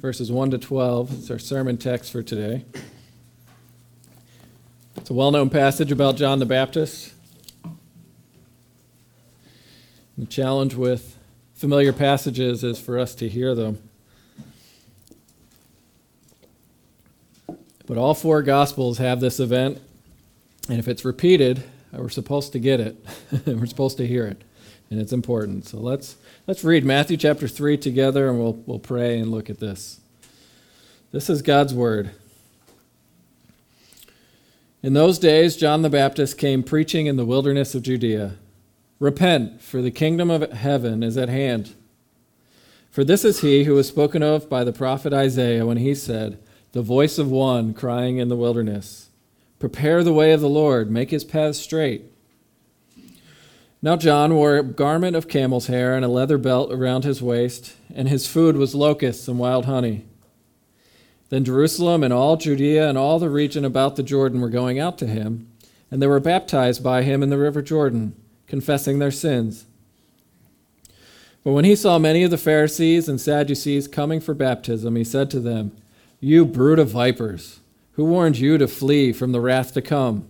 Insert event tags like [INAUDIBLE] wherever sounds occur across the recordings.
verses 1 to 12. It's our sermon text for today. It's a well known passage about John the Baptist. The challenge with familiar passages is for us to hear them. But all four Gospels have this event, and if it's repeated, we're supposed to get it. [LAUGHS] we're supposed to hear it, and it's important. So let's let's read Matthew chapter 3 together, and we'll, we'll pray and look at this. This is God's Word. In those days, John the Baptist came preaching in the wilderness of Judea Repent, for the kingdom of heaven is at hand. For this is he who was spoken of by the prophet Isaiah when he said, The voice of one crying in the wilderness, Prepare the way of the Lord, make his paths straight. Now John wore a garment of camel's hair and a leather belt around his waist, and his food was locusts and wild honey. Then Jerusalem and all Judea and all the region about the Jordan were going out to him, and they were baptized by him in the river Jordan, confessing their sins. But when he saw many of the Pharisees and Sadducees coming for baptism, he said to them, You brood of vipers, who warned you to flee from the wrath to come?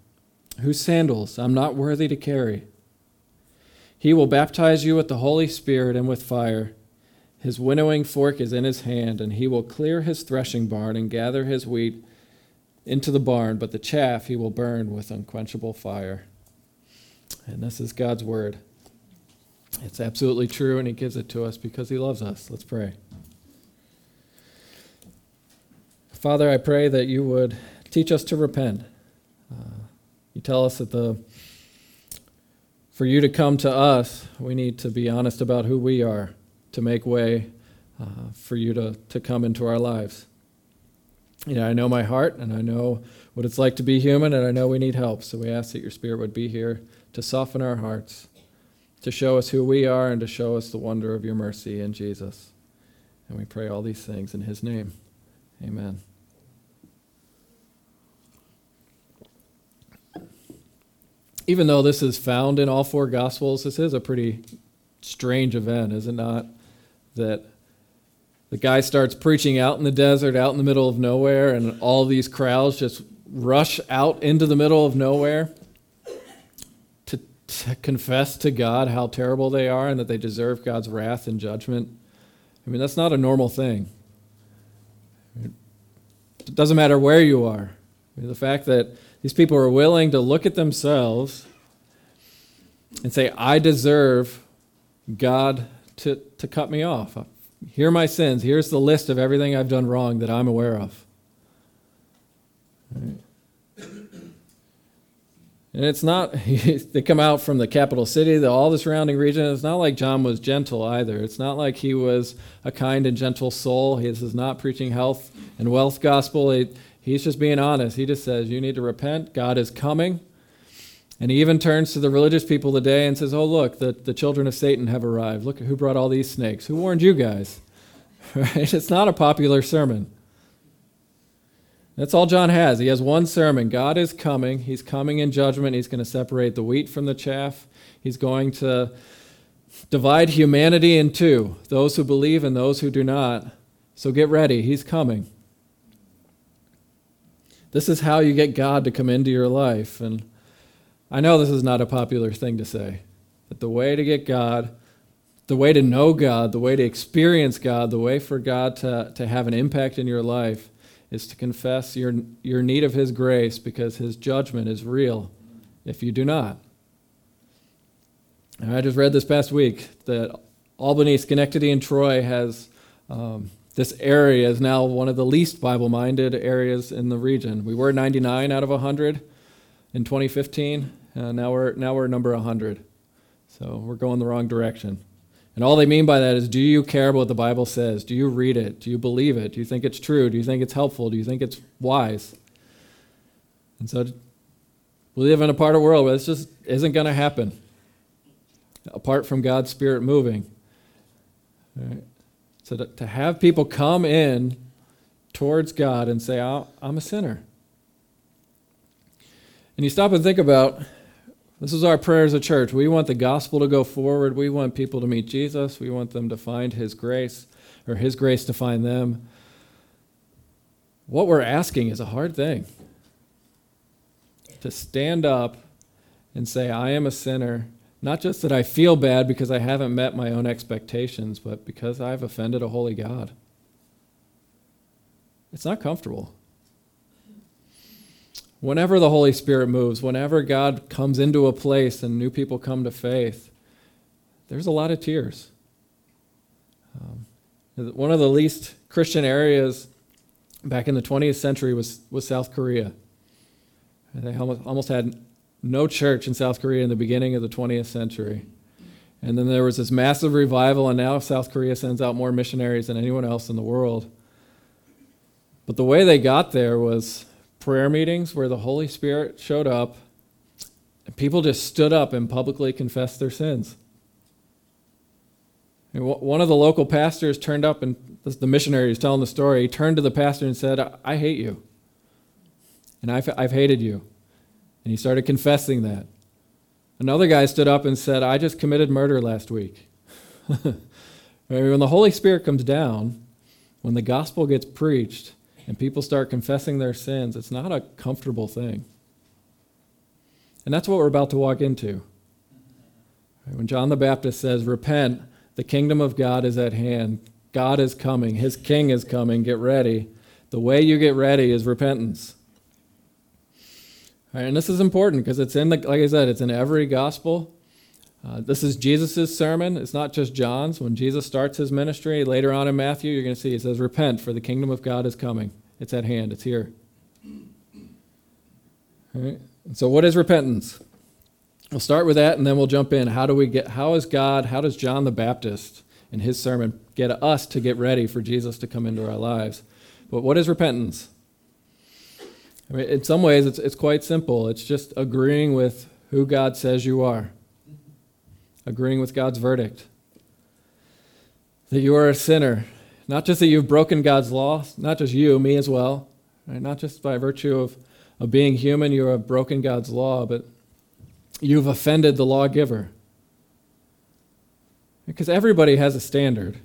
whose sandals I'm not worthy to carry. He will baptize you with the Holy Spirit and with fire. His winnowing fork is in his hand, and he will clear his threshing barn and gather his wheat into the barn, but the chaff he will burn with unquenchable fire. And this is God's word. It's absolutely true, and he gives it to us because he loves us. Let's pray. Father, I pray that you would teach us to repent. Uh, you tell us that the for you to come to us, we need to be honest about who we are to make way uh, for you to, to come into our lives. You know, I know my heart and I know what it's like to be human and I know we need help. So we ask that your spirit would be here to soften our hearts, to show us who we are and to show us the wonder of your mercy in Jesus. And we pray all these things in his name. Amen. Even though this is found in all four Gospels, this is a pretty strange event, is it not? that the guy starts preaching out in the desert, out in the middle of nowhere, and all these crowds just rush out into the middle of nowhere to, to, confess to God how terrible they are and that they deserve God's wrath and judgment. I mean, that's not a normal thing. It doesn't matter where you are. I mean, the fact that these people are willing to look at themselves and say, I deserve God to, to cut me off. Here are my sins. Here's the list of everything I've done wrong that I'm aware of. Right. And it's not, [LAUGHS] they come out from the capital city, the, all the surrounding region. It's not like John was gentle either. It's not like he was a kind and gentle soul. He, this is not preaching health and wealth gospel. He, he's just being honest. He just says, You need to repent. God is coming. And he even turns to the religious people today and says, Oh, look, the, the children of Satan have arrived. Look who brought all these snakes. Who warned you guys? [LAUGHS] Right? It's not a popular sermon. That's all John has. He has one sermon. God is coming. He's coming in judgment. He's going to separate the wheat from the chaff. He's going to divide humanity in two those who believe and those who do not. So get ready. He's coming. This is how you get God to come into your life. And I know this is not a popular thing to say, but the way to get God, the way to know God, the way to experience God, the way for God to, to have an impact in your life is to confess your, your need of His grace because His judgment is real if you do not. I just read this past week that Albany, Schenectady, and Troy has um, this area is now one of the least Bible minded areas in the region. We were 99 out of 100 in 2015. and now we're now we're number 100, so we're going the wrong direction. And all they mean by that is do you care about what the Bible says? Do you read it? Do you believe it? Do you think it's true? Do you think it's helpful? Do you think it's wise? And so we live in a part of the world where this just isn't going to happen apart from God's Spirit moving. Right? To, to have people come in towards God and say, I'm a sinner. And you stop and think about this is our prayer as a church. We want the gospel to go forward. We want people to meet Jesus. We want them to find his grace, or his grace to find them. What we're asking is a hard thing to stand up and say, I am a sinner. Not just that I feel bad because I haven't met my own expectations, but because I've offended a holy God. It's not comfortable whenever the Holy Spirit moves, whenever God comes into a place and new people come to faith, there's a lot of tears. Um, one of the least Christian areas back in the 20th century was, was South Korea. They almost, almost had no church in South Korea in the beginning of the 20th century. And then there was this massive revival, and now South Korea sends out more missionaries than anyone else in the world. But the way they got there was prayer meetings where the Holy Spirit showed up and people just stood up and publicly confessed their sins. And one of the local pastors turned up, and the missionary who's telling the story, he turned to the pastor and said, I hate you. And I've, I've hated you. And he started confessing that. Another guy stood up and said, I just committed murder last week. [LAUGHS] when the Holy Spirit comes down, when the gospel gets preached, and people start confessing their sins, it's not a comfortable thing. And that's what we're about to walk into. When John the Baptist says, Repent, the kingdom of God is at hand, God is coming, his king is coming, get ready. The way you get ready is repentance. And this is important because it's in the, like I said, it's in every gospel. Uh, this is Jesus' sermon. It's not just John's. When Jesus starts his ministry, later on in Matthew, you're going to see it says, Repent, for the kingdom of God is coming. It's at hand, it's here. All right? So, what is repentance? We'll start with that and then we'll jump in. How do we get, how is God, how does John the Baptist in his sermon get us to get ready for Jesus to come into our lives? But what is repentance? I mean, in some ways, it's, it's quite simple. It's just agreeing with who God says you are agreeing with God's verdict. That you are a sinner. Not just that you've broken God's law, not just you, me as well. Right? Not just by virtue of, of being human, you have broken God's law, but you've offended the lawgiver. Because everybody has a standard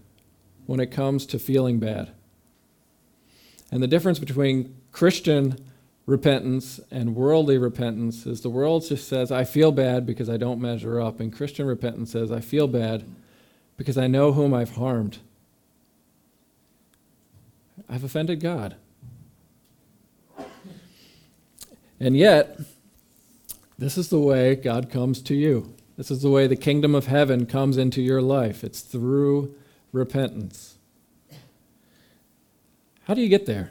when it comes to feeling bad. And the difference between Christian repentance and worldly repentance is the world just says, I feel bad because I don't measure up. And Christian repentance says, I feel bad because I know whom I've harmed. I've offended God. And yet, this is the way God comes to you. This is the way the kingdom of heaven comes into your life. It's through repentance. How do you get there?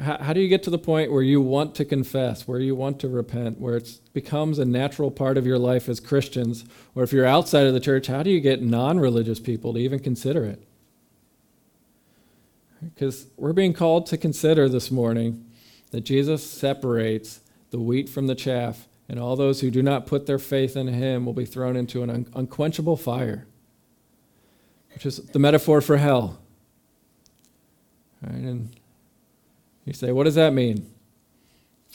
How, how do you get to the point where you want to confess, where you want to repent, where it becomes a natural part of your life as Christians? Or if you're outside of the church, how do you get non religious people to even consider it? Because we're being called to consider this morning that Jesus separates the wheat from the chaff, and all those who do not put their faith in him will be thrown into an un- unquenchable fire, which is the metaphor for hell. Right? And you say, what does that mean?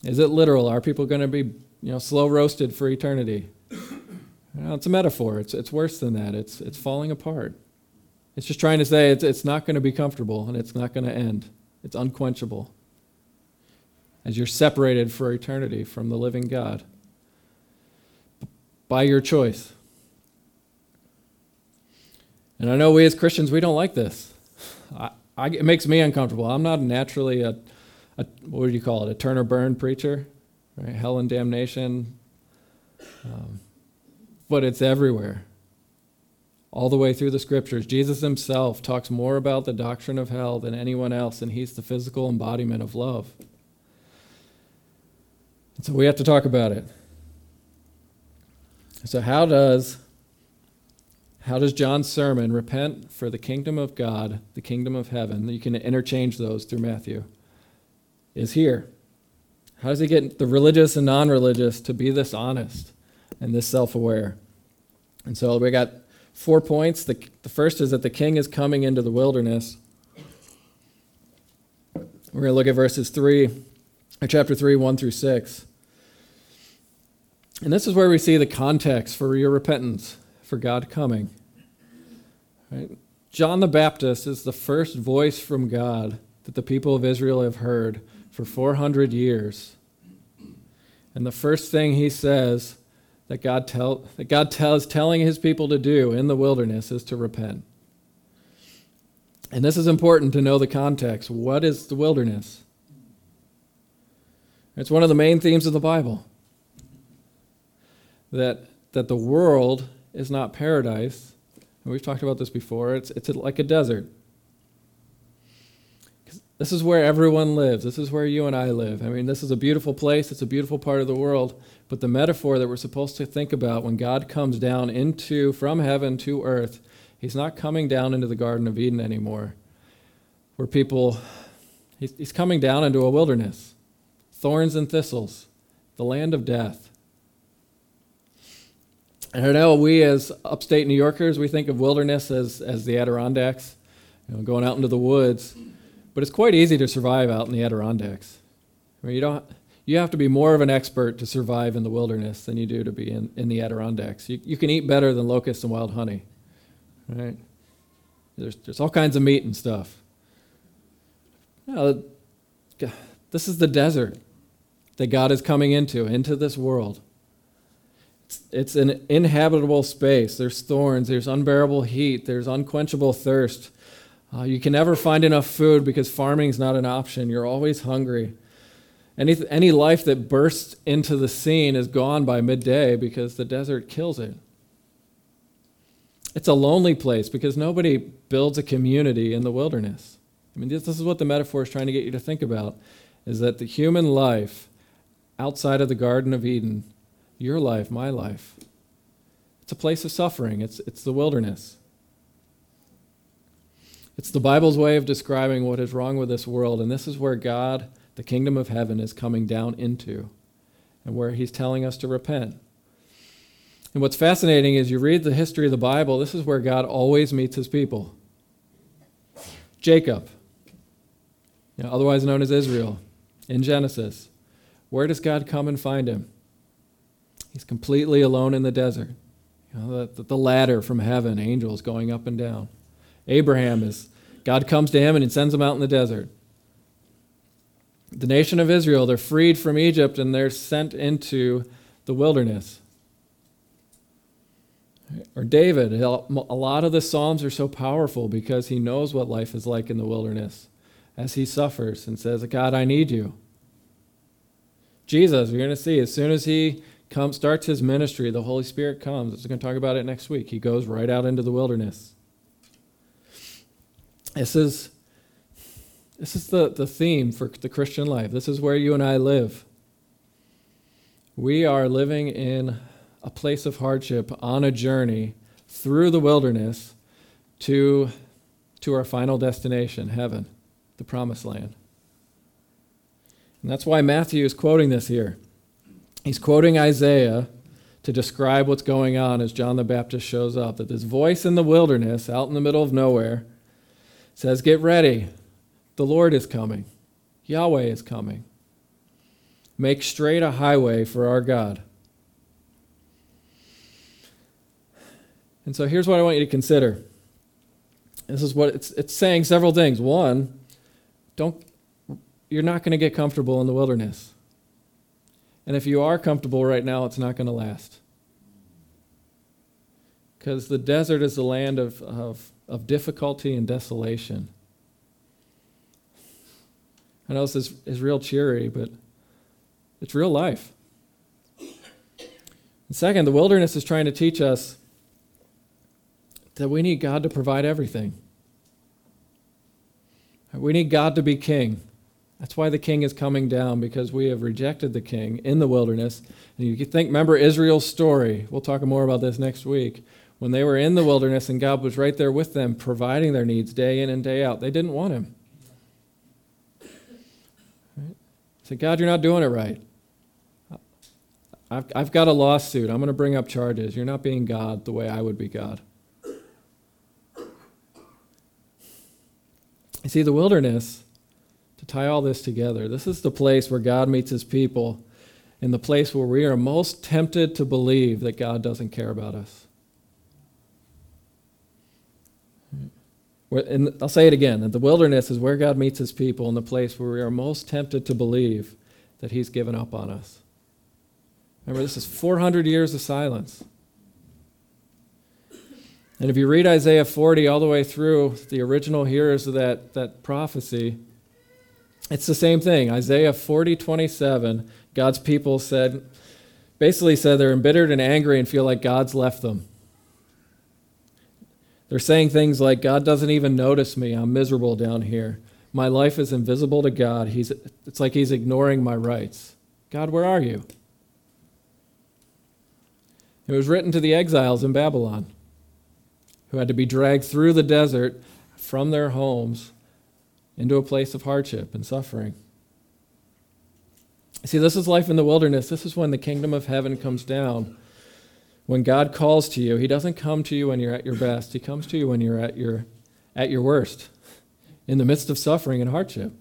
Is it literal? Are people going to be you know, slow roasted for eternity? Well, it's a metaphor. It's, it's worse than that. It's, it's falling apart. It's just trying to say it's, it's not going to be comfortable and it's not going to end. It's unquenchable as you're separated for eternity from the living God by your choice. And I know we as Christians, we don't like this. I, I, it makes me uncomfortable. I'm not naturally a a, what do you call it, a turn or burn preacher, right? Hell and damnation. Um, but it's everywhere. All the way through the scriptures. Jesus himself talks more about the doctrine of hell than anyone else, and he's the physical embodiment of love. And so we have to talk about it. So, how does How does John's sermon, repent for the kingdom of God, the kingdom of heaven, you can interchange those through Matthew, is here. How does he get the religious and non religious to be this honest and this self aware? And so we got four points. The, the first is that the king is coming into the wilderness. We're going to look at verses 3, or chapter 3, 1 through 6. And this is where we see the context for your repentance, for God coming. Right? John the Baptist is the first voice from God that the people of Israel have heard for 400 years. And the first thing he says that God, tell, that God tells telling his people to do in the wilderness is to repent. And this is important to know the context. What is the wilderness? It's one of the main themes of the Bible that, that the world is not paradise. And we've talked about this before. It's, it's like a desert. This is where everyone lives. This is where you and I live. I mean, this is a beautiful place. It's a beautiful part of the world. But the metaphor that we're supposed to think about when God comes down into, from heaven to earth, he's not coming down into the Garden of Eden anymore, where people, he's, he's coming down into a wilderness, thorns and thistles, the land of death. And I know we, as upstate New Yorkers, we think of wilderness as, as the Adirondacks, you know, going out into the woods. But it's quite easy to survive out in the Adirondacks. I mean, you, don't, you have to be more of an expert to survive in the wilderness than you do to be in, in the Adirondacks. You, you can eat better than locusts and wild honey, right? There's, there's all kinds of meat and stuff. This is the desert that God is coming into, into this world. It's an inhabitable space. There's thorns, there's unbearable heat, there's unquenchable thirst. Uh, you can never find enough food because farming is not an option. You're always hungry. Any, any life that bursts into the scene is gone by midday because the desert kills it. It's a lonely place because nobody builds a community in the wilderness. I mean, this, this is what the metaphor is trying to get you to think about is that the human life outside of the Garden of Eden your life, my life. It's a place of suffering, it's, it's the wilderness. It's the Bible's way of describing what is wrong with this world, and this is where God, the kingdom of heaven, is coming down into, and where He's telling us to repent. And what's fascinating is you read the history of the Bible, this is where God always meets His people. Jacob, you know, otherwise known as Israel, in Genesis. Where does God come and find him? He's completely alone in the desert. You know, the, the ladder from heaven, angels going up and down. Abraham is, God comes to him and he sends him out in the desert. The nation of Israel, they're freed from Egypt and they're sent into the wilderness. Or David, a lot of the Psalms are so powerful because he knows what life is like in the wilderness as he suffers and says, God, I need you. Jesus, you're going to see, as soon as he comes, starts his ministry, the Holy Spirit comes. We're going to talk about it next week. He goes right out into the wilderness. This is, this is the, the theme for the Christian life. This is where you and I live. We are living in a place of hardship on a journey through the wilderness to, to our final destination, heaven, the promised land. And that's why Matthew is quoting this here. He's quoting Isaiah to describe what's going on as John the Baptist shows up. That this voice in the wilderness, out in the middle of nowhere, says, Get ready. The Lord is coming. Yahweh is coming. Make straight a highway for our God. And so here's what I want you to consider. This is what it's, it's saying several things. One, don't, you're not going to get comfortable in the wilderness. And if you are comfortable right now, it's not going to last. Because the desert is the land of, of, of difficulty and desolation. I know this is, real cheery, but it's real life. And second, the wilderness is trying to teach us that we need God to provide everything. We need God to be king. That's why the king is coming down, because we have rejected the king in the wilderness. And you think, remember Israel's story. We'll talk more about this next week, when they were in the wilderness and God was right there with them, providing their needs day in and day out. They didn't want Him. Right? Said, God, you're not doing it right. I've, I've got a lawsuit. I'm going to bring up charges. You're not being God the way I would be God. You see, the wilderness, to tie all this together, this is the place where God meets his people, in the place where we are most tempted to believe that God doesn't care about us. And I'll say it again that the wilderness is where God meets his people, in the place where we are most tempted to believe that he's given up on us. Remember, this is 400 years of silence. And if you read Isaiah 40 all the way through, the original hearers of that, that prophecy, it's the same thing. Isaiah 40, 27, God's people said, basically said they're embittered and angry and feel like God's left them. They're saying things like, God doesn't even notice me. I'm miserable down here. My life is invisible to God. He's, it's like he's ignoring my rights. God, where are you? It was written to the exiles in Babylon who had to be dragged through the desert from their homes into a place of hardship and suffering. See, this is life in the wilderness. This is when the kingdom of heaven comes down. When God calls to you, He doesn't come to you when you're at your best. He comes to you when you're at your, at your worst, in the midst of suffering and hardship.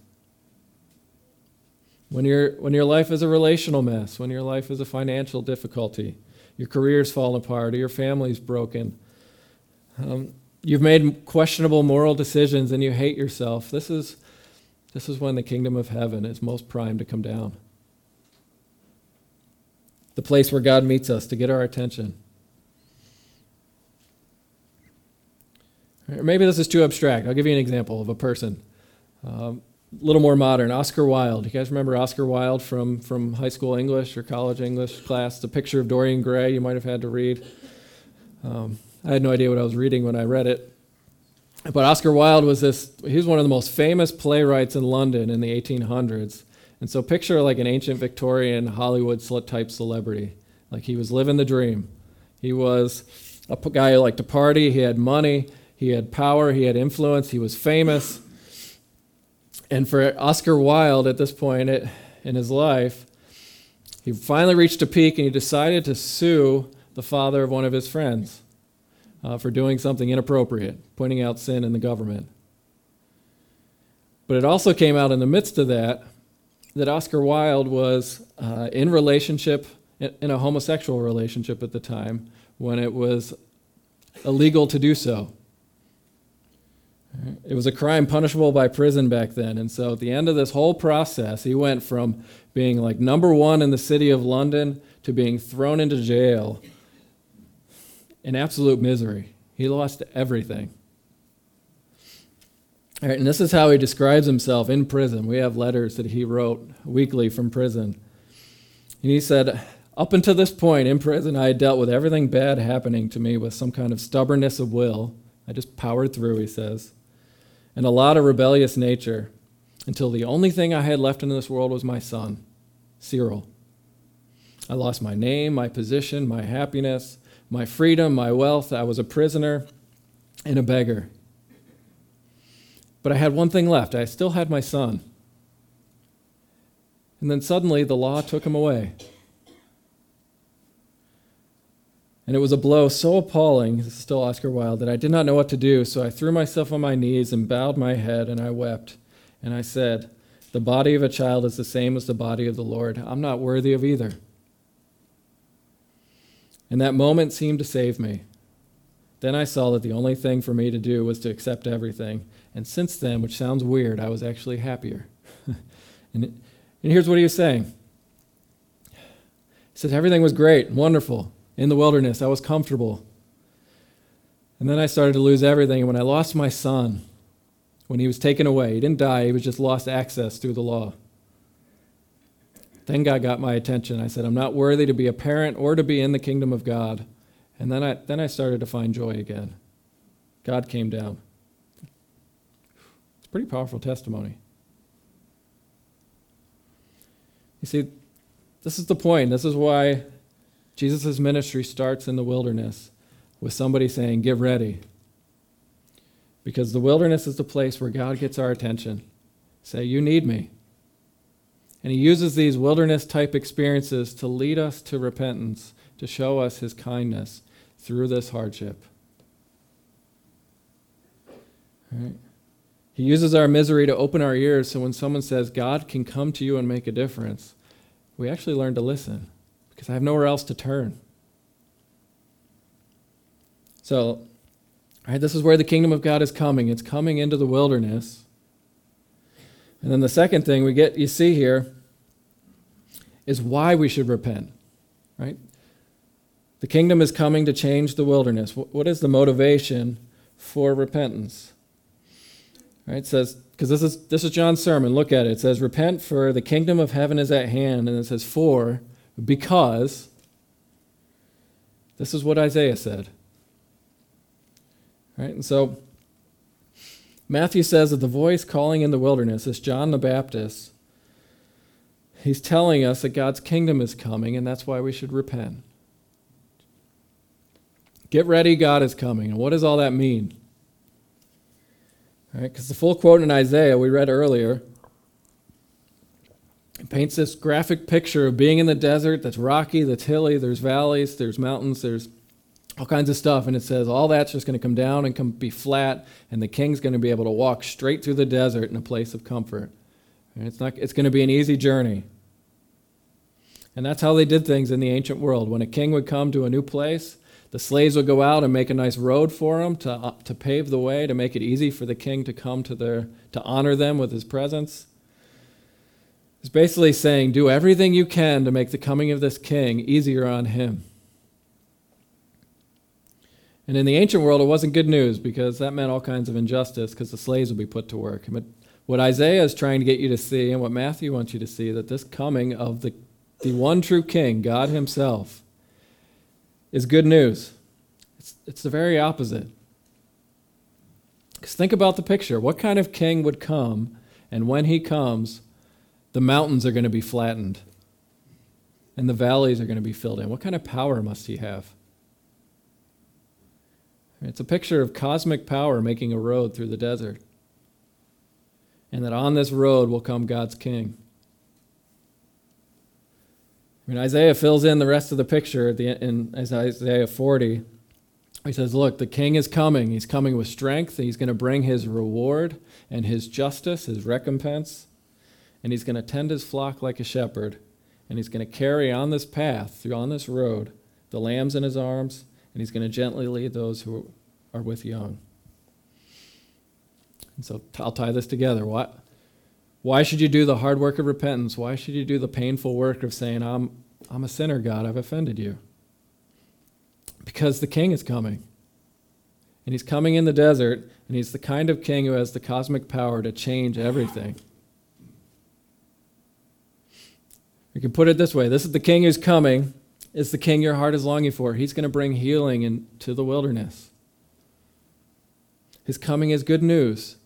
When, you when your life is a relational mess, when your life is a financial difficulty, your career's fallen apart, or your family's broken, um, you've made questionable moral decisions and you hate yourself. This is, this is when the kingdom of heaven is most primed to come down. The place where God meets us to get our attention. Maybe this is too abstract. I'll give you an example of a person. Um, a little more modern. Oscar Wilde. You guys remember Oscar Wilde from, from high school English or college English class? The picture of Dorian Gray you might have had to read. Um, I had no idea what I was reading when I read it. But Oscar Wilde was this, he was one of the most famous playwrights in London in the 1800s. And so picture like an ancient Victorian Hollywood type celebrity. Like he was living the dream. He was a guy who liked to party, he had money, he had power, he had influence, he was famous. And for Oscar Wilde at this point in his life, he finally reached a peak and he decided to sue the father of one of his friends uh, for doing something inappropriate, pointing out sin in the government. But it also came out in the midst of that that Oscar Wilde was uh, in relationship, in a homosexual relationship at the time, when it was illegal to do so. It was a crime punishable by prison back then. And so at the end of this whole process, he went from being like number one in the city of London to being thrown into jail in absolute misery. He lost everything. All right, and this is how he describes himself in prison. We have letters that he wrote weekly from prison. And he said, Up until this point in prison, I had dealt with everything bad happening to me with some kind of stubbornness of will. I just powered through, he says, and a lot of rebellious nature until the only thing I had left in this world was my son, Cyril. I lost my name, my position, my happiness my freedom, my wealth. I was a prisoner and a beggar. But I had one thing left I still had my son. And then suddenly the law took him away. And it was a blow so appalling, this is still Oscar Wilde, that I did not know what to do. So I threw myself on my knees and bowed my head and I wept. And I said, The body of a child is the same as the body of the Lord. I'm not worthy of either. And that moment seemed to save me. Then I saw that the only thing for me to do was to accept everything. And since then, which sounds weird, I was actually happier. [LAUGHS] and, and here's what he was saying He said, Everything was great, wonderful. In the wilderness, I was comfortable. And then I started to lose everything. And when I lost my son, when he was taken away, he didn't die, he was just lost access through the law. Then God got my attention. I said, I'm not worthy to be a parent or to be in the kingdom of God. And then I, then I started to find joy again. God came down. It's a pretty powerful testimony. You see, this is the point. This is why Jesus' ministry starts in the wilderness, with somebody saying, Get ready. Because the wilderness is the place where God gets our attention. Say, You need me. And he uses these wilderness type experiences to lead us to repentance, to show us his kindness through this hardship. Right? He uses our misery to open our ears so when someone says, God can come to you and make a difference, we actually learn to listen because I have nowhere else to turn. So, right, this is where the kingdom of God is coming. It's coming into the wilderness. And then the second thing we get you see here is why we should repent. Right? The kingdom is coming to change the wilderness. What is the motivation for repentance? Right? It says, because this is this is John's sermon. Look at it. It says, Repent for the kingdom of heaven is at hand. And it says, For, because. This is what Isaiah said. Right? And so Matthew says that the voice calling in the wilderness is John the Baptist. He's telling us that God's kingdom is coming, and that's why we should repent. Get ready, God is coming. And what does all that mean? Right? Because the full quote in Isaiah we read earlier paints this graphic picture of being in the desert that's rocky, that's hilly, there's valleys, there's mountains, there's all kinds of stuff. And it says all that's just going to come down and come be flat, and the king's going to be able to walk straight through the desert in a place of comfort. And it's, not, it's going to be an easy journey. And that's how they did things in the ancient world. When a king would come to a new place, the slaves would go out and make a nice road for him to, uh, to pave the way, to make it easy for the king to come to their, to honor them with his presence. It's basically saying, do everything you can to make the coming of this king easier on him. And in the ancient world, it wasn't good news because that meant all kinds of injustice because the slaves would be put to work. But what Isaiah is trying to get you to see, and what Matthew wants you to see, that this coming of the, the one true king, God Himself, is good news. It's, it's the very opposite. Because think about the picture. What kind of king would come, and when he comes, the mountains are going to be flattened and the valleys are going to be filled in? What kind of power must he have? It's a picture of cosmic power making a road through the desert. And that on this road will come God's king. I mean, Isaiah fills in the rest of the picture in Isaiah 40. He says, Look, the king is coming. He's coming with strength. He's going to bring his reward and his justice, his recompense. And he's going to tend his flock like a shepherd. And he's going to carry on this path, through on this road, the lambs in his arms. And he's going to gently lead those who are with young. And so I'll tie this together. What? Why should you do the hard work of repentance? Why should you do the painful work of saying, I'm, I'm a sinner, God, I've offended you? Because the king is coming. And he's coming in the desert, and he's the kind of king who has the cosmic power to change everything. We can put it this way this is the king who's coming, it's the king your heart is longing for. He's going to bring healing into the wilderness. His coming is good news.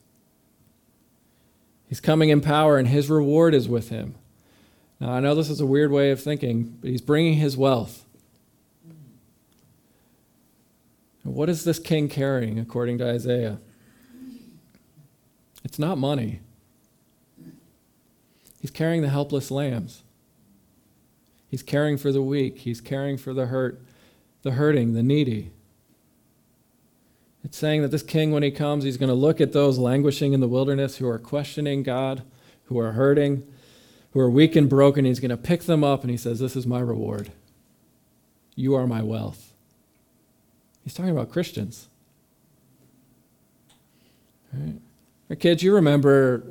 He's coming in power, and his reward is with him. Now, I know this is a weird way of thinking, but he's bringing his wealth. what is this king carrying, according to Isaiah? It's not money. He's carrying the helpless lambs. He's caring for the weak. He's caring for the hurt, the hurting, the needy. It's saying that this king, when he comes, he's going to look at those languishing in the wilderness who are questioning God, who are hurting, who are weak and broken. He's going to pick them up and he says, This is my reward. You are my wealth. He's talking about Christians. All right. Right. kids, you remember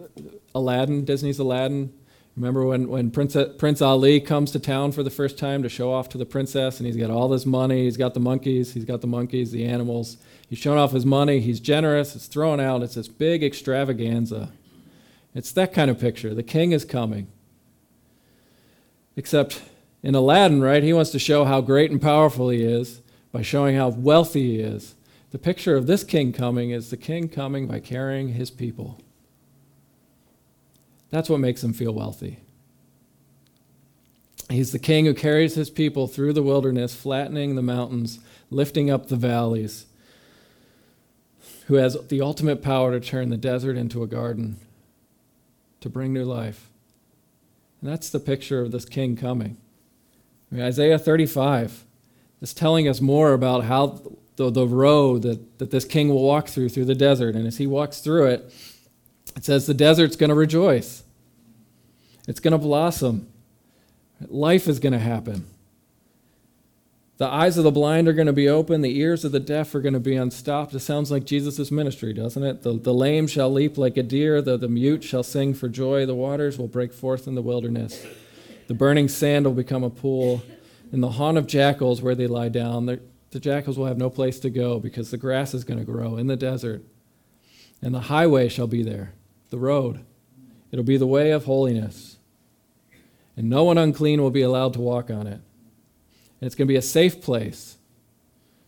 Aladdin, Disney's Aladdin? Remember when, when Prince, Prince Ali comes to town for the first time to show off to the princess, and he's got all this money, he's got the monkeys, he's got the monkeys, the animals, he's showing off his money, he's generous, it's thrown out, it's this big extravaganza. It's that kind of picture. The king is coming. Except in Aladdin, right, he wants to show how great and powerful he is by showing how wealthy he is. The picture of this king coming is the king coming by carrying his people. That's what makes him feel wealthy. He's the king who carries his people through the wilderness, flattening the mountains, lifting up the valleys, who has the ultimate power to turn the desert into a garden, to bring new life. And that's the picture of this king coming. I mean, Isaiah 35 is telling us more about how the, the road that, that this king will walk through through the desert. And as he walks through it, it says the desert's going to rejoice. It's going to blossom. Life is going to happen. The eyes of the blind are going to be open. The ears of the deaf are going to be unstopped. It sounds like Jesus' ministry, doesn't it? The, the lame shall leap like a deer. The, the mute shall sing for joy. The waters will break forth in the wilderness. The burning sand will become a pool. In the haunt of jackals where they lie down, the jackals will have no place to go because the grass is going to grow in the desert. And the highway shall be there, the road. It'll be the way of holiness. And no one unclean will be allowed to walk on it. And it's going to be a safe place.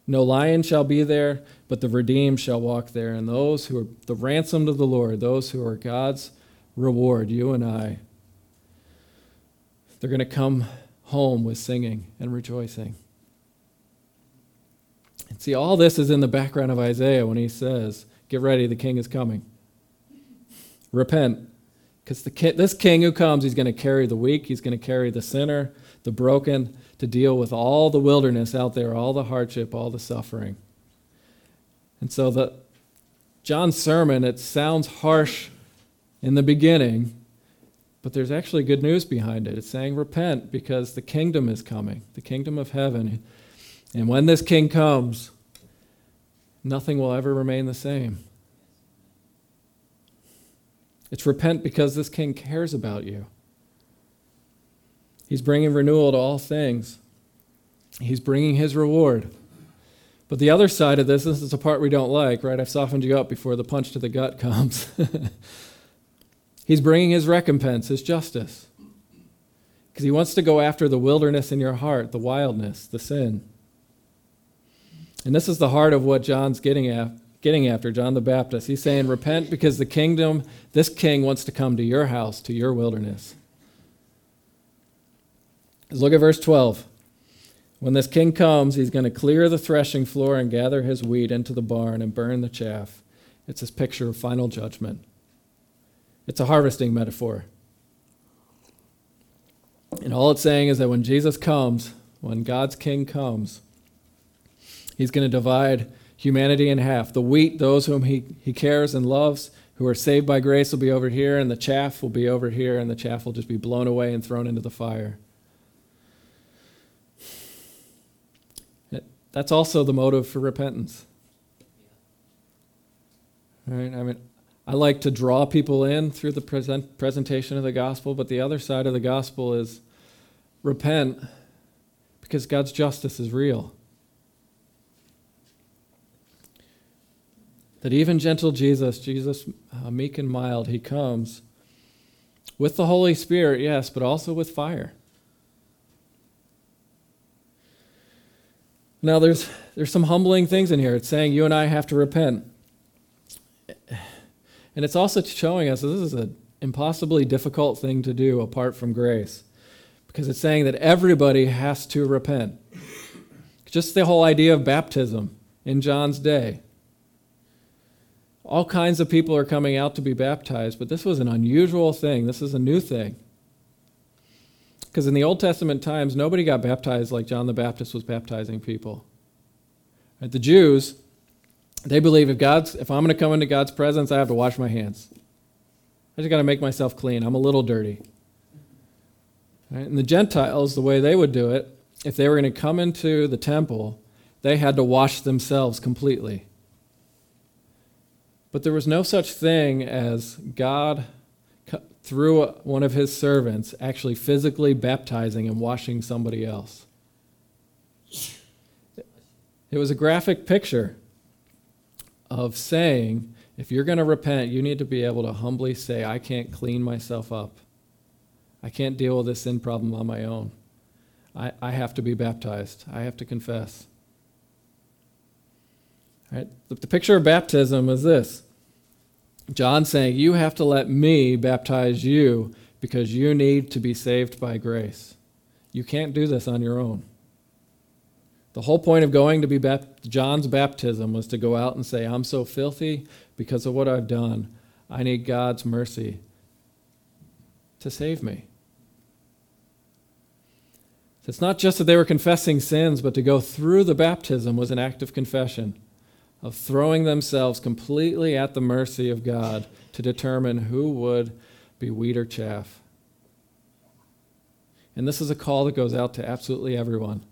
No lion shall be there, but the redeemed shall walk there. And those who are the ransomed of the Lord, those who are God's reward, you and I, they're going to come home with singing and rejoicing. And see, all this is in the background of Isaiah when he says, Get ready, the king is coming. Repent. Because this king who comes, he's going to carry the weak, he's going to carry the sinner, the broken, to deal with all the wilderness out there, all the hardship, all the suffering. And so the John's sermon, it sounds harsh in the beginning, but there's actually good news behind it. It's saying, Repent, because the kingdom is coming, the kingdom of heaven. And when this king comes, nothing will ever remain the same. It's repent because this king cares about you. He's bringing renewal to all things, he's bringing his reward. But the other side of this, this is the part we don't like, right? I've softened you up before the punch to the gut [LAUGHS] comes. he's bringing his recompense, his justice. Because he wants to go after the wilderness in your heart, the wildness, the sin. And this is the heart of what John's getting at, getting after, John the Baptist. He's saying, Repent because the kingdom, this king wants to come to your house, to your wilderness. Let's look at verse 12. When this king comes, he's going to clear the threshing floor and gather his wheat into the barn and burn the chaff. It's this picture of final judgment. It's a harvesting metaphor. And all it's saying is that when Jesus comes, when God's king comes, He's going to divide humanity in half. The wheat, those whom he, he cares and loves, who are saved by grace, will be over here, and the chaff will be over here, and the chaff will just be blown away and thrown into the fire. That's also the motive for repentance. Right? I mean, I like to draw people in through the present, presentation of the gospel, but the other side of the gospel is repent because God's justice is real. That even gentle Jesus, Jesus uh, meek and mild, he comes with the Holy Spirit, yes, but also with fire. Now, there's, there's some humbling things in here. It's saying you and I have to repent. And it's also showing us this is an impossibly difficult thing to do apart from grace. Because it's saying that everybody has to repent. Just the whole idea of baptism in John's day. All kinds of people are coming out to be baptized, but this was an unusual thing. This is a new thing. Because in the Old Testament times, nobody got baptized like John the Baptist was baptizing people. Right? The Jews, they believe if God's if I'm going to come into God's presence, I have to wash my hands. I just got to make myself clean. I'm a little dirty. Right? And the Gentiles, the way they would do it, if they were going to come into the temple, they had to wash themselves completely. But there was no such thing as God, through one of his servants, actually physically baptizing and washing somebody else. It was a graphic picture of saying, if you're going to repent, you need to be able to humbly say, I can't clean myself up. I can't deal with this sin problem on my own. I, I have to be baptized. I have to confess. Right? The, the picture of baptism is this John saying, You have to let me baptize you because you need to be saved by grace. You can't do this on your own. The whole point of going to be bap- John's baptism was to go out and say, I'm so filthy because of what I've done. I need God's mercy to save me. It's not just that they were confessing sins, but to go through the baptism was an act of confession, of throwing themselves completely at the mercy of God to determine who would be wheat or chaff. And this is a call that goes out to absolutely everyone.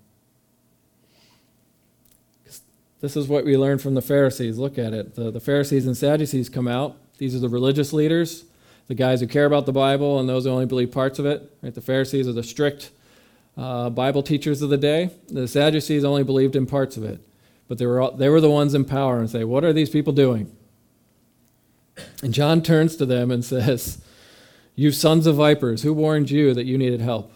This is what we learned from the Pharisees. Look at it. The, the Pharisees and Sadducees come out. These are the religious leaders, the guys who care about the Bible and those who only believe parts of it. Right? The Pharisees are the strict uh, Bible teachers of the day. The Sadducees only believed in parts of it. But they were, all, they were the ones in power and say, What are these people doing? And John turns to them and says, You sons of vipers, who warned you that you needed help?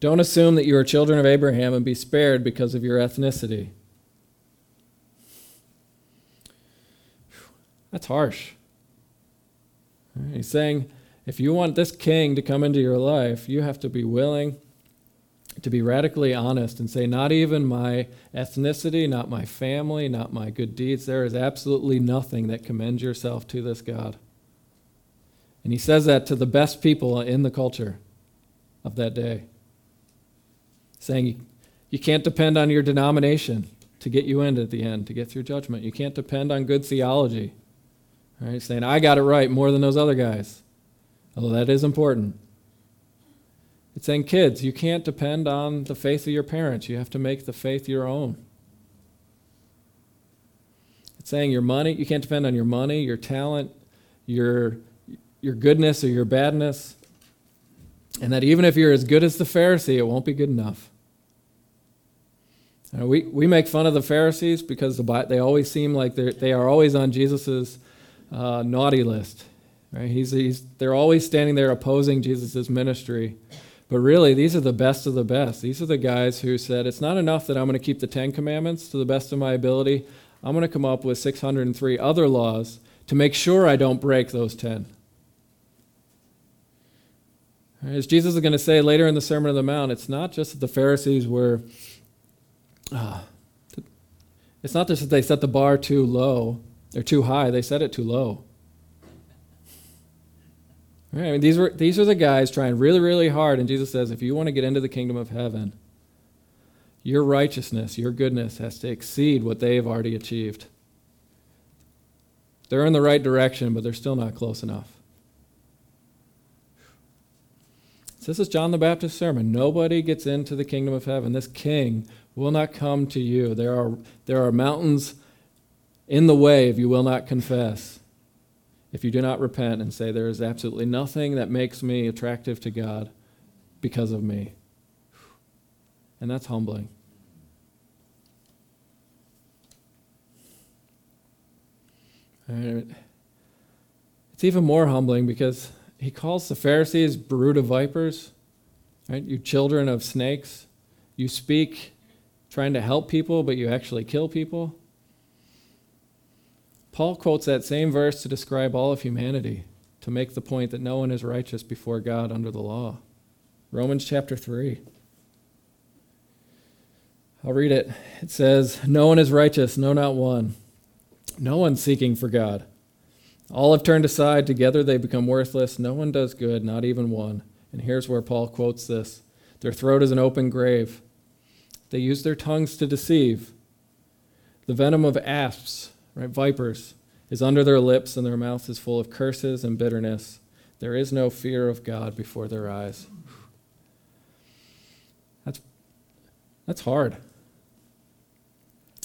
Don't assume that you are children of Abraham and be spared because of your ethnicity. That's harsh. He's saying if you want this king to come into your life, you have to be willing to be radically honest and say, not even my ethnicity, not my family, not my good deeds, there is absolutely nothing that commends yourself to this God. And he says that to the best people in the culture of that day saying you can't depend on your denomination to get you in at the end, to get through judgment. You can't depend on good theology. Right? Saying, I got it right more than those other guys. Although that is important. It's saying, kids, you can't depend on the faith of your parents. You have to make the faith your own. It's saying your money, you can't depend on your money, your talent, your, your goodness or your badness. And that even if you're as good as the Pharisee, it won't be good enough. Uh, we, we make fun of the Pharisees because the, they always seem like they are always on Jesus' uh, naughty list. Right? He's, he's, they're always standing there opposing Jesus' ministry. But really, these are the best of the best. These are the guys who said, It's not enough that I'm going to keep the Ten Commandments to the best of my ability. I'm going to come up with 603 other laws to make sure I don't break those 10. As Jesus is going to say later in the Sermon on the Mount, it's not just that the Pharisees were uh, it's not just that they set the bar too low or too high, they set it too low. Right? I mean, these, were, these are the guys trying really, really hard, and Jesus says, if you want to get into the kingdom of heaven, your righteousness, your goodness has to exceed what they have already achieved. They're in the right direction, but they're still not close enough. So this is John the Baptist's sermon. Nobody gets into the kingdom of heaven. This king will not come to you. There are, there are mountains in the way if you will not confess, if you do not repent and say, There is absolutely nothing that makes me attractive to God because of me. And that's humbling. It's even more humbling because he calls the Pharisees brood of vipers, right? You children of snakes. You speak trying to help people, but you actually kill people. Paul quotes that same verse to describe all of humanity, to make the point that no one is righteous before God under the law. Romans chapter 3. I'll read it. It says, No one is righteous, no, not one. No one seeking for God. All have turned aside. Together they become worthless. No one does good, not even one. And here's where Paul quotes this Their throat is an open grave. They use their tongues to deceive. The venom of asps, right, vipers, is under their lips, and their mouth is full of curses and bitterness. There is no fear of God before their eyes. That's, that's hard.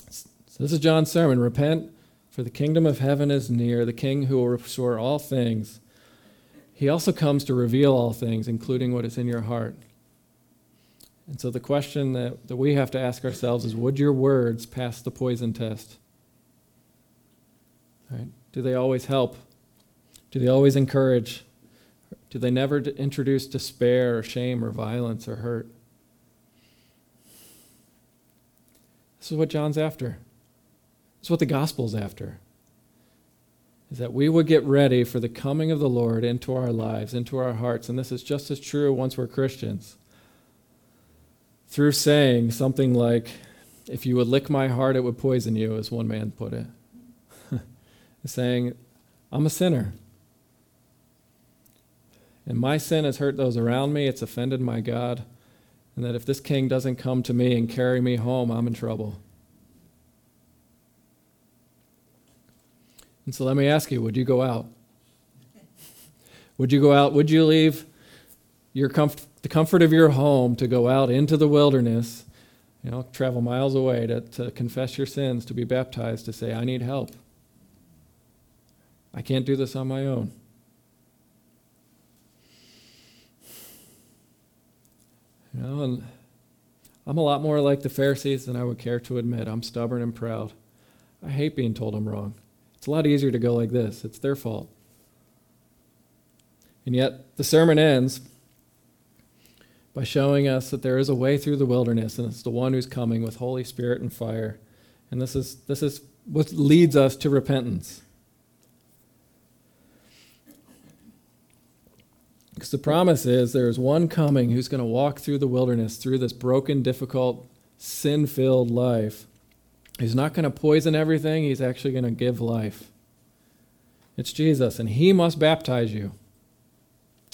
So this is John's sermon. Repent, for the kingdom of heaven is near, the king who will restore all things. He also comes to reveal all things, including what is in your heart. And so the question that, that we have to ask ourselves is would your words pass the poison test? Right? Do they always help? Do they always encourage? Do they never introduce despair or shame or violence or hurt? This is what John's after. This is what the gospel's after. is that we would get ready for the coming of the Lord into our lives, into our hearts. And this is just as true once we're Christians. Through saying something like, If you would lick my heart, it would poison you, as one man put it. Saying, I'm a sinner. And my sin has hurt those around me, it's offended my God. And that if this king doesn't come to me and carry me home, I'm in trouble. And so let me ask you would you go out? Would you go out? Would you leave your comf- the comfort of your home to go out into the wilderness, you know, travel miles away to, to confess your sins, to be baptized, to say, I need help? I can't do this on my own. You know, I'm a lot more like the Pharisees than I would care to admit. I'm stubborn and proud. I hate being told I'm wrong. It's a lot easier to go like this. It's their fault. And yet, the sermon ends by showing us that there is a way through the wilderness, and it's the one who's coming with Holy Spirit and fire. And this is, this is what leads us to repentance. Because the promise is there is one coming who's going to walk through the wilderness, through this broken, difficult, sin filled life He's not going to poison everything, he's actually going to give life. It's Jesus, and he must baptize you.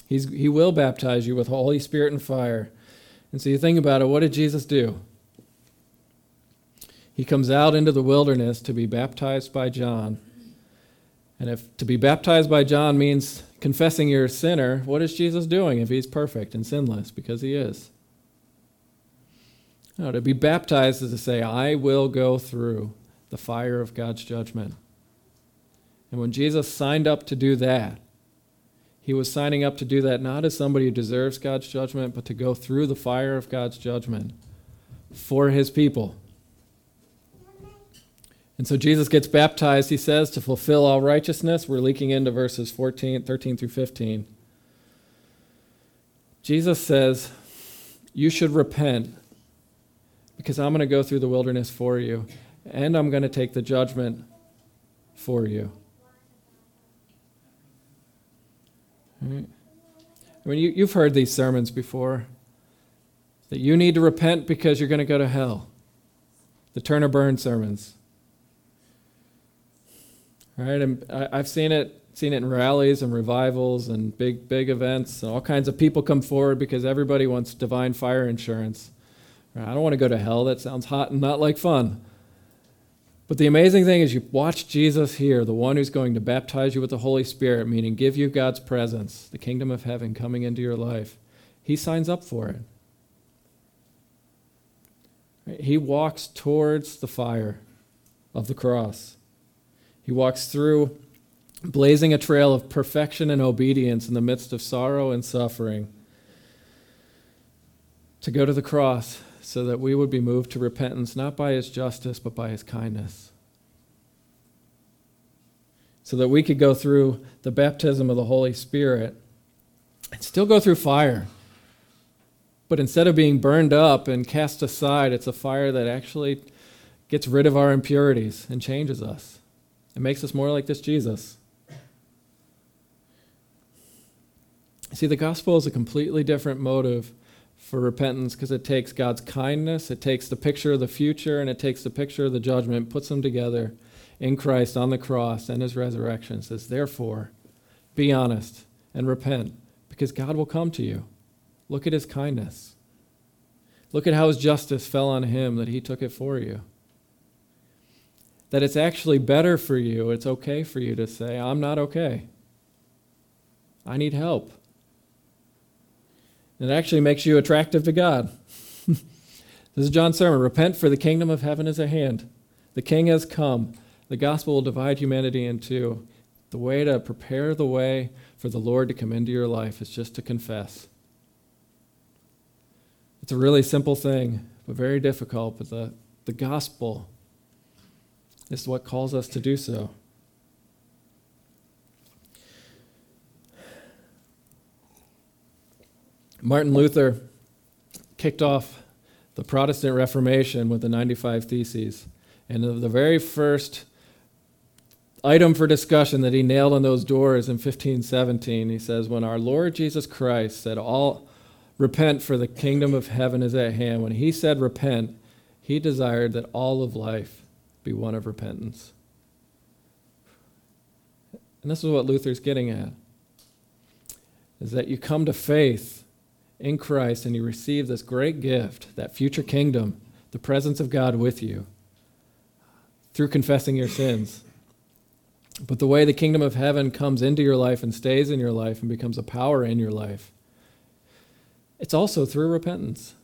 He's, he will baptize you with Holy Spirit and fire. And so you think about it what did Jesus do? He comes out into the wilderness to be baptized by John. And if to be baptized by John means confessing you're a sinner, what is Jesus doing if he's perfect and sinless? Because he is. No, to be baptized is to say, I will go through the fire of God's judgment. And when Jesus signed up to do that, he was signing up to do that not as somebody who deserves God's judgment, but to go through the fire of God's judgment for his people. And so Jesus gets baptized, he says, to fulfill all righteousness. We're leaking into verses 14, 13 through 15. Jesus says, You should repent because I'm going to go through the wilderness for you, and I'm going to take the judgment for you. Right? I mean, you, you've heard these sermons before that you need to repent because you're going to go to hell. The turn or burn sermons. Right? And I've seen it seen it in rallies and revivals and big big events and all kinds of people come forward because everybody wants divine fire insurance I don't want to go to hell. That sounds hot and not like fun. But the amazing thing is, you watch Jesus here, the one who's going to baptize you with the Holy Spirit, meaning give you God's presence, the kingdom of heaven coming into your life. He signs up for it. He walks towards the fire of the cross. He walks through, blazing a trail of perfection and obedience in the midst of sorrow and suffering, to go to the cross so that we would be moved to repentance not by his justice, but by his kindness. So that we could go through the baptism of the Holy Spirit and still go through fire. But instead of being burned up and cast aside, it's a fire that actually gets rid of our impurities and changes us. It makes us more like this Jesus. See, the gospel is a completely different motive for repentance because it takes God's kindness, it takes the picture of the future, and it takes the picture of the judgment, puts them together in Christ on the cross and his resurrection. It says, Therefore, be honest and repent because God will come to you. Look at his kindness. Look at how his justice fell on him that he took it for you. That it's actually better for you, it's okay for you to say, I'm not okay. I need help. It actually makes you attractive to God. [LAUGHS] this is John's sermon. Repent, for the kingdom of heaven is at hand. The king has come. The gospel will divide humanity in two. The way to prepare the way for the Lord to come into your life is just to confess. It's a really simple thing, but very difficult. But the, the gospel is what calls us to do so. Martin Luther kicked off the Protestant Reformation with the 95 Theses. And the very first item for discussion that he nailed on those doors in 1517. He says, When our Lord Jesus Christ said, All repent, for the kingdom of heaven is at hand, when he said repent, he desired that all of life be one of repentance. And this is what Luther's getting at is that you come to faith in Christ and you receive this great gift, that future kingdom, the presence of God with you through confessing your sins. But the way the kingdom of heaven comes into your life and stays in your life and becomes a power in your life, it's also through repentance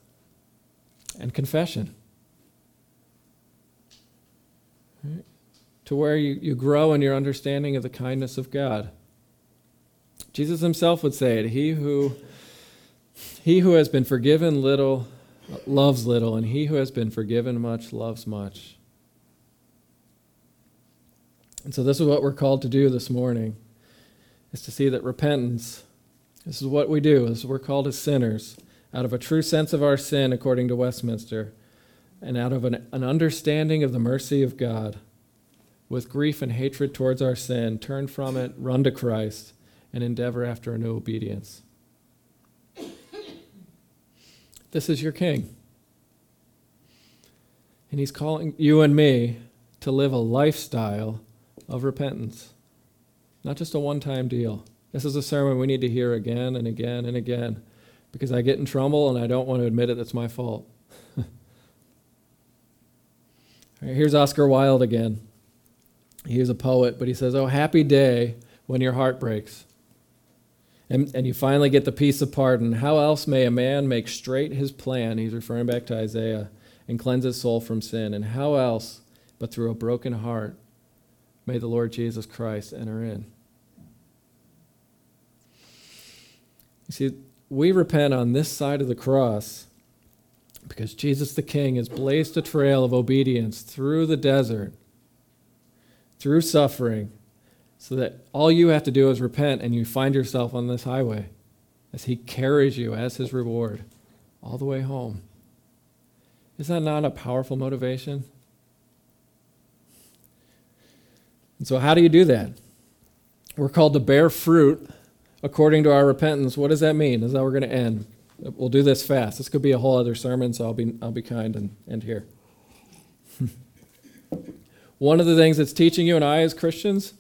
and confession. To where you, you grow in your understanding of the kindness of God. Jesus himself would say it He who, he who has been forgiven little loves little, and he who has been forgiven much loves much. And so this is what we're called to do this morning is to see that repentance this is what we do is we're called as sinners out of a true sense of our sin according to Westminster and out of an, an understanding of the mercy of God with grief and hatred towards our sin turn from it run to Christ and endeavor after a new obedience this is your king and he's calling you and me to live a lifestyle of repentance, not just a one time deal. This is a sermon we need to hear again and again and again because I get in trouble and I don't want to admit it, that's my fault. [LAUGHS] here's Oscar Wilde again. He's a poet, but he says, Oh, happy day when your heart breaks. And, and you finally get the peace of pardon. How else may a man make straight his plan? He's referring back to Isaiah and cleanse his soul from sin. And how else but through a broken heart May the Lord Jesus Christ enter in. You see, we repent on this side of the cross because Jesus the King has blazed a trail of obedience through the desert, through suffering, so that all you have to do is repent and you find yourself on this highway as He carries you as His reward all the way home. Is that not a powerful motivation? And so, how do you do that? We're called to bear fruit according to our repentance. What does that mean? Is that we're going to end? We'll do this fast. This could be a whole other sermon, so I'll be, I'll be kind and end here. [LAUGHS] One of the things that's teaching you and I as Christians,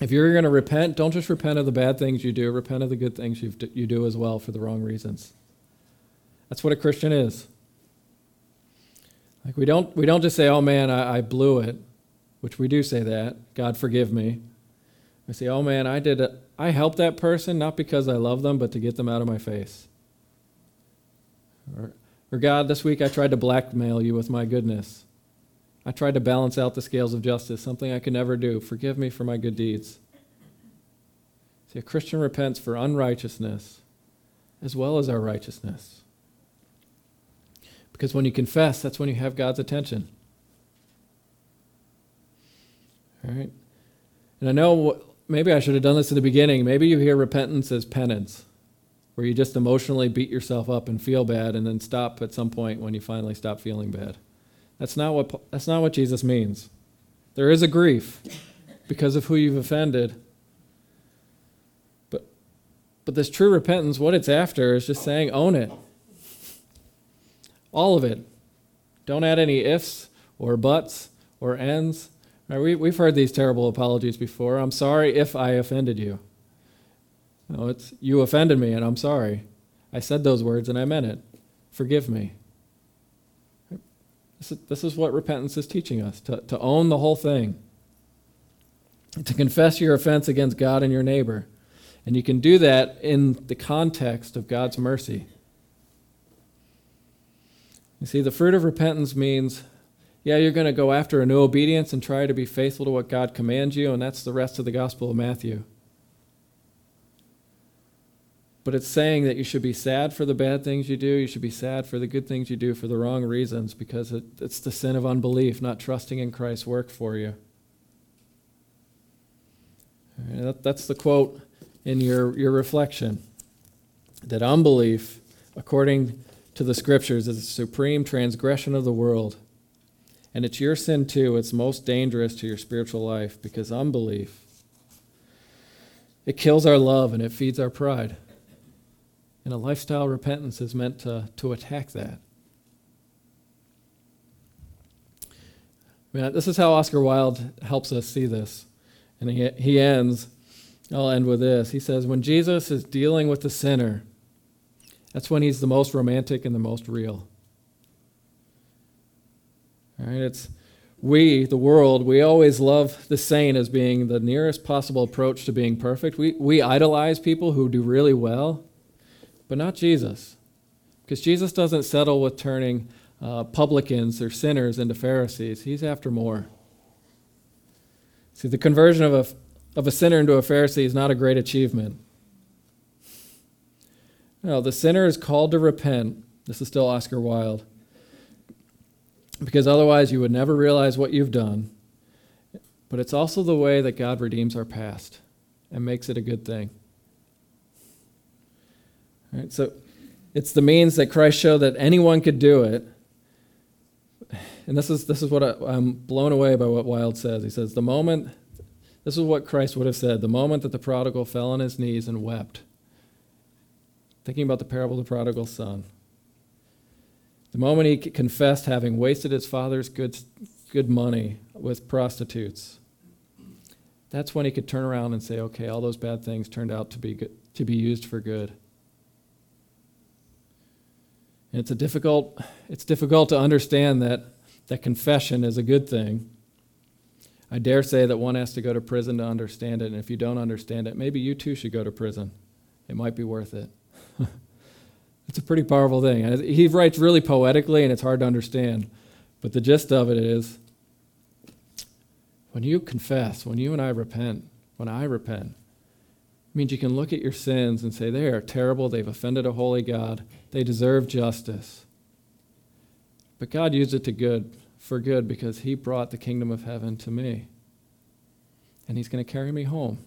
if you're going to repent, don't just repent of the bad things you do, repent of the good things you you do as well for the wrong reasons. That's what a Christian is. Like we don't we don't just say, "Oh man, I, I blew it," which we do say that, God forgive me. I say, oh man, I did. I helped that person not because I love them, but to get them out of my face. Or, or God, this week I tried to blackmail you with my goodness. I tried to balance out the scales of justice, something I could never do. Forgive me for my good deeds. See, a Christian repents for unrighteousness as well as our righteousness. Because when you confess, that's when you have God's attention. All right? And I know maybe I should have done this in the beginning. Maybe you hear repentance as penance, where you just emotionally beat yourself up and feel bad and then stop at some point when you finally stop feeling bad. That's not what, that's not what Jesus means. There is a grief because of who you've offended. But, but this true repentance, what it's after is just saying, own it. All of it. Don't add any ifs or buts or ends. Right, we, we've heard these terrible apologies before. I'm sorry if I offended you. No, it's you offended me and I'm sorry. I said those words and I meant it. Forgive me. This is, what repentance is teaching us to, to own the whole thing, to confess your offense against God and your neighbor. And you can do that in the context of God's mercy. You see, the fruit of repentance means yeah, you're going to go after a new obedience and try to be faithful to what God commands you, and that's the rest of the Gospel of Matthew. But it's saying that you should be sad for the bad things you do, you should be sad for the good things you do for the wrong reasons, because it, it's the sin of unbelief, not trusting in Christ's work for you. That, that's the quote in your, your reflection that unbelief, according to the scriptures, is a supreme transgression of the world And it's your sin too. It's most dangerous to your spiritual life because unbelief it kills our love and it feeds our pride. And a lifestyle repentance is meant to, to attack that. I mean, this is how Oscar Wilde helps us see this. And he, he ends, I'll end with this. He says, When Jesus is dealing with the sinner, that's when he's the most romantic and the most real. All right, it's we, the world, we always love the saint as being the nearest possible approach to being perfect. We, we idolize people who do really well, but not Jesus. Because Jesus doesn't settle with turning uh, publicans or sinners into Pharisees, he's after more. See, the conversion of a, of a sinner into a Pharisee is not a great achievement. No, the sinner is called to repent. This is still Oscar Wilde because otherwise you would never realize what you've done. But it's also the way that God redeems our past and makes it a good thing. Right, so it's the means that Christ showed that anyone could do it. And this is, this is what I, I'm blown away by what Wilde says. He says, The moment, this is what Christ would have said, the moment that the prodigal fell on his knees and wept, thinking about the parable of the prodigal son. The moment he confessed having wasted his father's good, good money with prostitutes, that's when he could turn around and say, okay, all those bad things turned out to be, good, to be used for good. It's, a difficult, it's difficult to understand that, that confession is a good thing. I dare say that one has to go to prison to understand it, and if you don't understand it, maybe you too should go to prison. It might be worth it. [LAUGHS] It's a pretty powerful thing. He writes really poetically, and it's hard to understand. But the gist of it is when you confess, when you and I repent, when I repent, means you can look at your sins and say, they are terrible, they've offended a holy God, they deserve justice. But God used it to good, for good, because He brought the kingdom of heaven to me. And He's going to carry me home.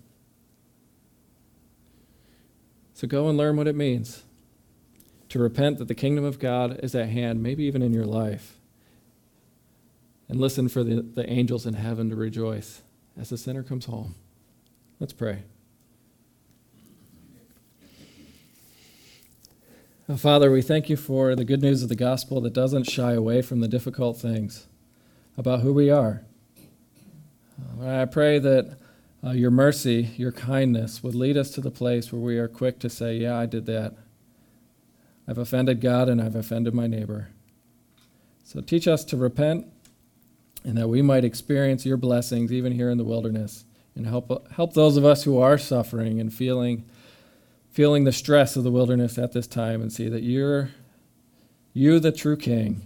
So go and learn what it means to repent that the kingdom of God is at hand, maybe even in your life. And listen for the, the angels in heaven to rejoice as the sinner comes home. Let's pray. Father, we thank you for the good news of the gospel that doesn't shy away from the difficult things about who we are. Uh, I pray that uh, your mercy, your kindness would lead us to the place where we are quick to say, Yeah, I did that. I've offended God and I've offended my neighbor. So teach us to repent and that we might experience your blessings even here in the wilderness and help, help those of us who are suffering and feeling, feeling the stress of the wilderness at this time and see that you're, you, the true king,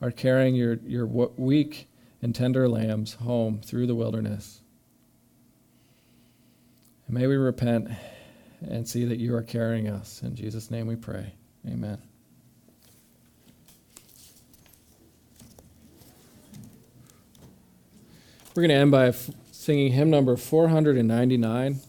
are carrying your, your weak and tender lambs home through the wilderness. And may we repent and see that you are carrying us. In Jesus' name we pray. Amen. We're going to end by singing hymn number 499.